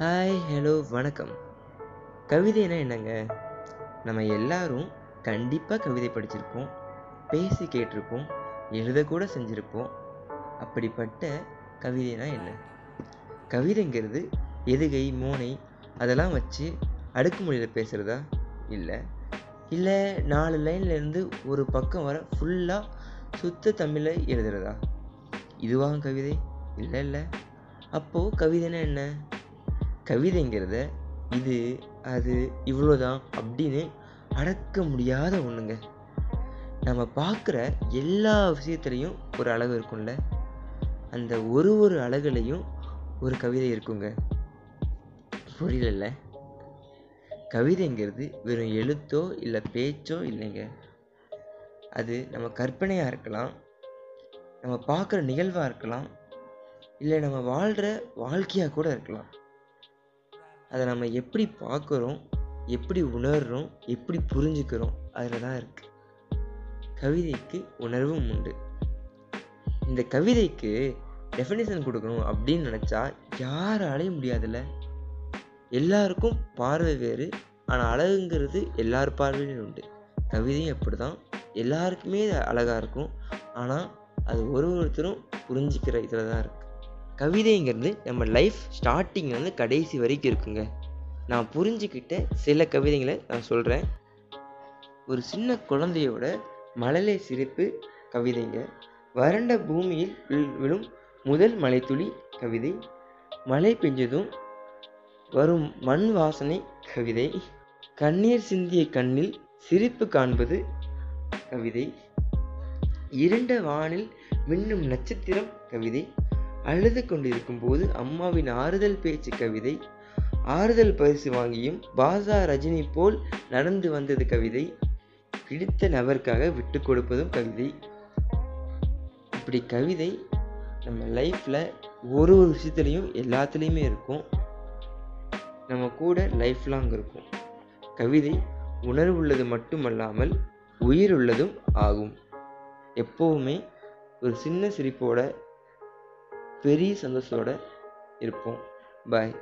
Hi hello வணக்கம். கவிதைனா என்னங்க? நம்ம எல்லாரும் கண்டிப்பாக கவிதை படிச்சிருப்போம் பேசி கேட்டிருப்போம் எழுதக்கூட செஞ்சுருப்போம். அப்படிப்பட்ட கவிதைனா என்ன? கவிதைங்கிறது எதுகை மோனை அதெல்லாம் வச்சு அடுக்குமொழியில் பேசுகிறதா இல்லை. இல்லை நாலு லைன்லேருந்து ஒரு பக்கம் வர ஃபுல்லாக சுத்த தமிழில் எழுதுறதா? இதுவாக கவிதை? இல்லை இல்லை. அப்போது கவிதைனா என்ன? கவிதைங்கிறத இது அது இவ்வளோதான் அப்படின்னு அடக்க முடியாத ஒன்றுங்க நம்ம பார்க்குற எல்லா விஷயத்துலேயும் ஒரு அழகு இருக்கும்ல? அந்த ஒரு ஒரு அழகுலையும் ஒரு கவிதை இருக்குங்க. புரியல கவிதைங்கிறது வெறும் எழுத்தோ இல்லை பேச்சோ இல்லைங்க. அது நம்ம கற்பனையாக இருக்கலாம். நம்ம பார்க்குற நிகழ்வாக இருக்கலாம். இல்லை நம்ம வாழ்கிற வாழ்க்கையாக கூட இருக்கலாம். அதை நம்ம எப்படி பார்க்குறோம் எப்படி உணர்கிறோம் எப்படி புரிஞ்சுக்கிறோம் அதில் தான் இருக்குது கவிதைக்கு உணர்வும் உண்டு. இந்த கவிதைக்கு டெஃபினேஷன் கொடுக்கணும் அப்படின்னு நினச்சா யாராலையும் முடியாதுல்ல. எல்லாருக்கும் பார்வை வேறு ஆனால் அழகுங்கிறது எல்லார் பார்வையிலும் உண்டு. கவிதையும் அப்படி தான் எல்லாருக்குமே அழகாக இருக்கும். ஆனால் அது ஒரு ஒருத்தரும் புரிஞ்சிக்கிற இதில் தான் இருக்குது கவிதைங்கிறது நம்ம லைஃப் ஸ்டார்டிங்லேருந்து கடைசி வரைக்கும் இருக்குங்க. நான் புரிஞ்சுக்கிட்ட சில கவிதைகளை நான் சொல்கிறேன் ஒரு சின்ன குழந்தையோட மழலை சிரிப்பு கவிதைங்க. வறண்ட பூமியில் விழும் முதல் மலைத்துளி கவிதை. மழை பெஞ்சதும் வரும் மண் வாசனை கவிதை. கண்ணீர் சிந்திய கண்ணில் சிரிப்பு காண்பது கவிதை. இருண்ட வானில் மின்னும் நட்சத்திரம் கவிதை. அழுது கொண்டிருக்கும் போது அம்மாவின் ஆறுதல் பேச்சு கவிதை ஆறுதல் பரிசு வாங்கியும் பாசா ரஜினி போல் நடந்து வந்தது கவிதை பிடித்த நபருக்காக விட்டு கொடுப்பதும் கவிதை. இப்படி கவிதை நம்ம லைஃப்பில் ஒரு ஒரு விஷயத்துலையும் எல்லாத்துலேயுமே இருக்கும். நம்ம கூட லைஃப் லாங் இருக்கும். கவிதை உணர்வுள்ளது மட்டுமல்லாமல் உயிர் உள்ளதும் ஆகும். எப்போவுமே ஒரு சின்ன சிரிப்போட பெரிய சந்தோஷத்தோடு இருப்போம். பாய்